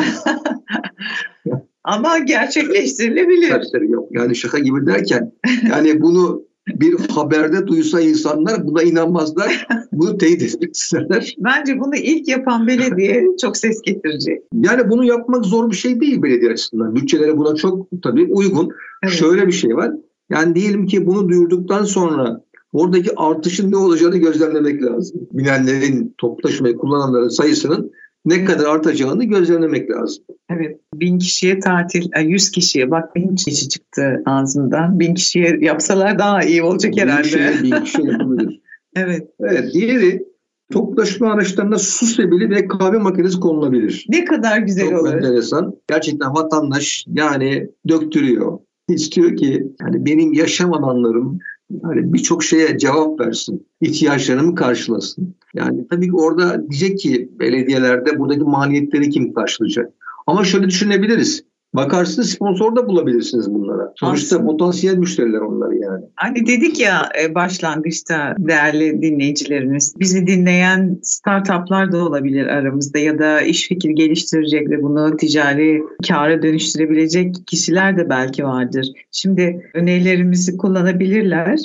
Ama gerçekleştirilebilir. Tabii yok. Yani şaka gibi derken yani bunu bir haberde duysa insanlar buna inanmazlar. Bunu teyit etmek isterler. Bence bunu ilk yapan belediye çok ses getirecek. Yani bunu yapmak zor bir şey değil belediye açısından. Bütçeleri buna çok tabii uygun. Evet. Şöyle bir şey var. Yani diyelim ki bunu duyurduktan sonra oradaki artışın ne olacağını gözlemlemek lazım. Binenlerin, toplu taşımayı kullananların sayısının ne kadar artacağını gözlemlemek lazım. Evet. Bin kişiye tatil, yüz kişiye bak bin kişi çıktı ağzından. Bin kişiye yapsalar daha iyi olacak bin herhalde. Kişiye, bin kişiye yapabilir. evet. Evet. Diğeri toplu taşıma araçlarında su sebili ve kahve makinesi konulabilir. Ne kadar güzel Çok olur. Çok enteresan. Gerçekten vatandaş yani döktürüyor. İstiyor ki yani benim yaşam alanlarım yani birçok şeye cevap versin, ihtiyaçlarımı karşılasın. Yani tabii ki orada diyecek ki belediyelerde buradaki maliyetleri kim karşılayacak? Ama şöyle düşünebiliriz. Bakarsınız sponsor da bulabilirsiniz bunlara. Sonuçta Aslında. potansiyel müşteriler onlar yani. Hani dedik ya e, başlangıçta değerli dinleyicilerimiz, bizi dinleyen startuplar da olabilir aramızda ya da iş fikir geliştirecek ve bunu ticari kâra dönüştürebilecek kişiler de belki vardır. Şimdi önerilerimizi kullanabilirler.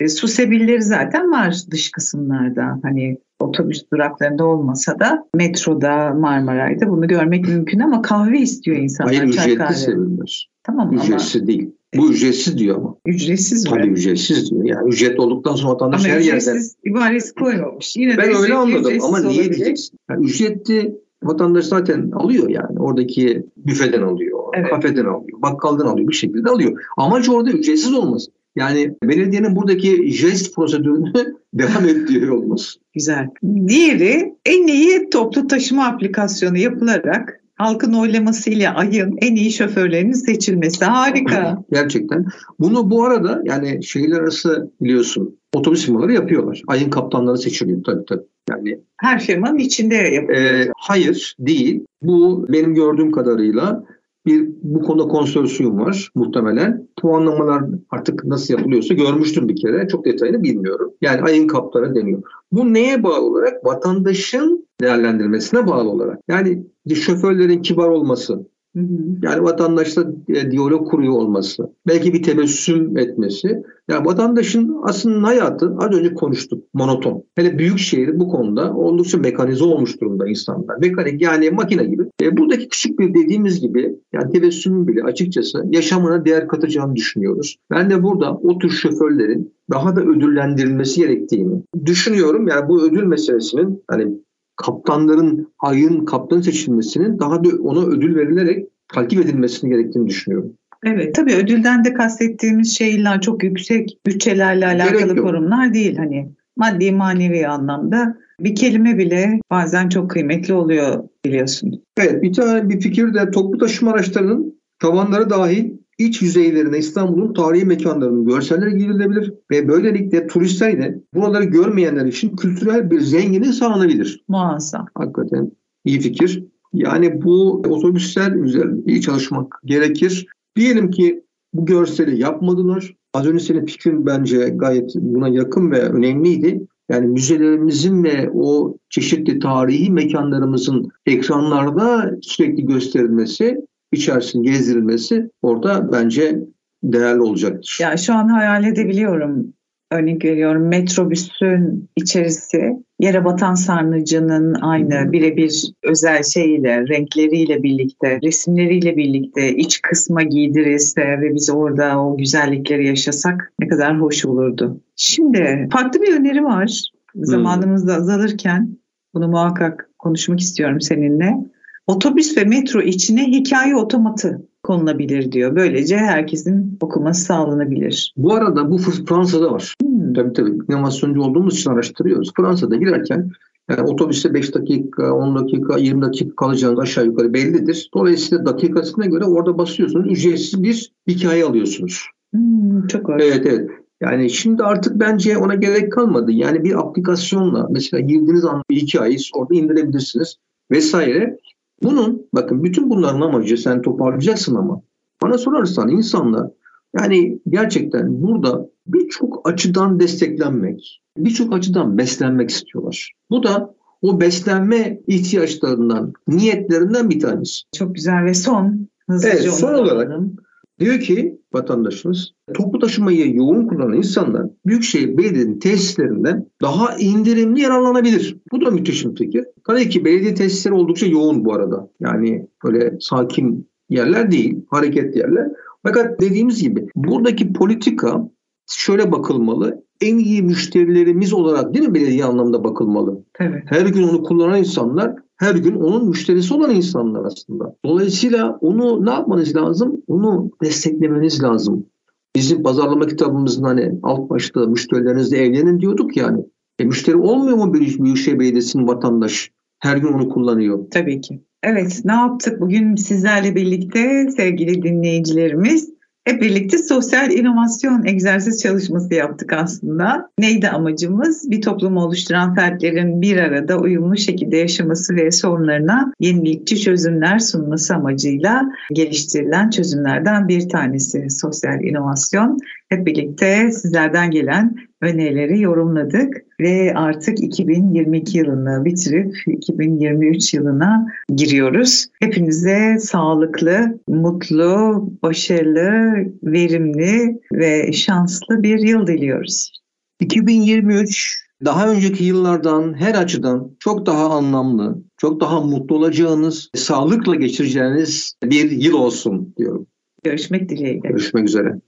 E, su sebilleri zaten var dış kısımlarda. Hani otobüs duraklarında olmasa da metroda, Marmaray'da bunu görmek mümkün ama kahve istiyor insanlar. Hayır ücretli sevilmez. Tamam ücretsiz ama. değil. Bu ücretsiz diyor ama. Ücretsiz mi? Tabii ücretsiz diyor. Yani ücret olduktan sonra vatandaş ama her yerden. Ama ücretsiz ibaresi koymamış. Yine ben öyle anladım ama niye diyeceksin? Yani ücretli vatandaş zaten alıyor yani. Oradaki büfeden alıyor, evet. kafeden alıyor, bakkaldan alıyor bir şekilde alıyor. Amaç orada ücretsiz olması. Yani belediyenin buradaki jest prosedürünü devam ettiriyor olması. Güzel. Diğeri en iyi toplu taşıma aplikasyonu yapılarak halkın oylamasıyla ayın en iyi şoförlerinin seçilmesi. Harika. Gerçekten. Bunu bu arada yani şehirler arası biliyorsun otobüs firmaları yapıyorlar. Ayın kaptanları seçiliyor tabii tabii. Yani her firmanın içinde yapılıyor. E, hayır değil. Bu benim gördüğüm kadarıyla bir bu konuda konsorsiyum var muhtemelen. Puanlamalar artık nasıl yapılıyorsa görmüştüm bir kere. Çok detayını bilmiyorum. Yani ayın kapları deniyor. Bu neye bağlı olarak? Vatandaşın değerlendirmesine bağlı olarak. Yani şoförlerin kibar olması, yani vatandaşla e, diyalog kuruyor olması, belki bir tebessüm etmesi. Yani vatandaşın aslında hayatı az önce konuştuk monoton. Hele büyük şehir bu konuda oldukça mekanize olmuş durumda insanlar. Mekanik yani makine gibi. E, buradaki küçük bir dediğimiz gibi yani tebessümün bile açıkçası yaşamına değer katacağını düşünüyoruz. Ben de burada o tür şoförlerin daha da ödüllendirilmesi gerektiğini düşünüyorum. Yani bu ödül meselesinin hani kaptanların ayın kaptan seçilmesinin daha da ona ödül verilerek takip edilmesini gerektiğini düşünüyorum. Evet tabii ödülden de kastettiğimiz şeyler çok yüksek bütçelerle alakalı kurumlar değil. Hani maddi manevi anlamda bir kelime bile bazen çok kıymetli oluyor biliyorsun. Evet bir tane bir fikir de toplu taşıma araçlarının tavanları dahil iç yüzeylerine İstanbul'un tarihi mekanlarının görselleri girilebilir ve böylelikle turistler de buraları görmeyenler için kültürel bir zenginlik sağlanabilir. Muazzam. Hakikaten iyi fikir. Yani bu otobüsler üzerinde iyi çalışmak gerekir. Diyelim ki bu görseli yapmadılar. Az önce senin fikrin bence gayet buna yakın ve önemliydi. Yani müzelerimizin ve o çeşitli tarihi mekanlarımızın ekranlarda sürekli gösterilmesi içerisinde gezdirilmesi orada bence değerli olacaktır. Ya şu an hayal edebiliyorum. Örnek veriyorum metrobüsün içerisi yere batan sarnıcının aynı birebir özel şeyle, renkleriyle birlikte, resimleriyle birlikte iç kısma giydirilse ve biz orada o güzellikleri yaşasak ne kadar hoş olurdu. Şimdi farklı bir öneri var. Zamanımız da azalırken bunu muhakkak konuşmak istiyorum seninle. Otobüs ve metro içine hikaye otomatı konulabilir diyor. Böylece herkesin okuması sağlanabilir. Bu arada bu Fransa'da var. Hmm. Tabii tabii inovasyoncu olduğumuz için araştırıyoruz. Fransa'da girerken yani otobüste 5 dakika, 10 dakika, 20 dakika kalacağınız aşağı yukarı bellidir. Dolayısıyla dakikasına göre orada basıyorsunuz. Ücretsiz bir hikaye alıyorsunuz. Hmm, çok hoş. Evet evet. Yani şimdi artık bence ona gerek kalmadı. Yani bir aplikasyonla mesela girdiğiniz an bir hikayeyi orada indirebilirsiniz vesaire. Bunun bakın bütün bunların amacı sen toparlayacaksın ama bana sorarsan insanlar yani gerçekten burada birçok açıdan desteklenmek, birçok açıdan beslenmek istiyorlar. Bu da o beslenme ihtiyaçlarından, niyetlerinden bir tanesi. Çok güzel ve son. Hızlıca evet, son olarak diyor ki vatandaşımız toplu taşımayı yoğun kullanan insanlar Büyükşehir Belediye'nin tesislerinden daha indirimli yararlanabilir. Bu da müthiş bir fikir. Tabii ki belediye tesisleri oldukça yoğun bu arada. Yani böyle sakin yerler değil, hareketli yerler. Fakat dediğimiz gibi buradaki politika şöyle bakılmalı. En iyi müşterilerimiz olarak değil mi belediye anlamda bakılmalı? Evet. Her gün onu kullanan insanlar her gün onun müşterisi olan insanlar aslında. Dolayısıyla onu ne yapmanız lazım? Onu desteklemeniz lazım. Bizim pazarlama kitabımızın hani alt başta müşterilerinizle evlenin diyorduk yani. E müşteri olmuyor mu bir Büyükşehir Belediyesi'nin vatandaş? Her gün onu kullanıyor. Tabii ki. Evet ne yaptık bugün sizlerle birlikte sevgili dinleyicilerimiz? Hep birlikte sosyal inovasyon egzersiz çalışması yaptık aslında. Neydi amacımız? Bir toplumu oluşturan fertlerin bir arada uyumlu şekilde yaşaması ve sorunlarına yenilikçi çözümler sunması amacıyla geliştirilen çözümlerden bir tanesi sosyal inovasyon. Hep birlikte sizlerden gelen önerileri yorumladık ve artık 2022 yılını bitirip 2023 yılına giriyoruz. Hepinize sağlıklı, mutlu, başarılı, verimli ve şanslı bir yıl diliyoruz. 2023 daha önceki yıllardan her açıdan çok daha anlamlı, çok daha mutlu olacağınız, sağlıkla geçireceğiniz bir yıl olsun diyorum. Görüşmek dileğiyle. Görüşmek üzere.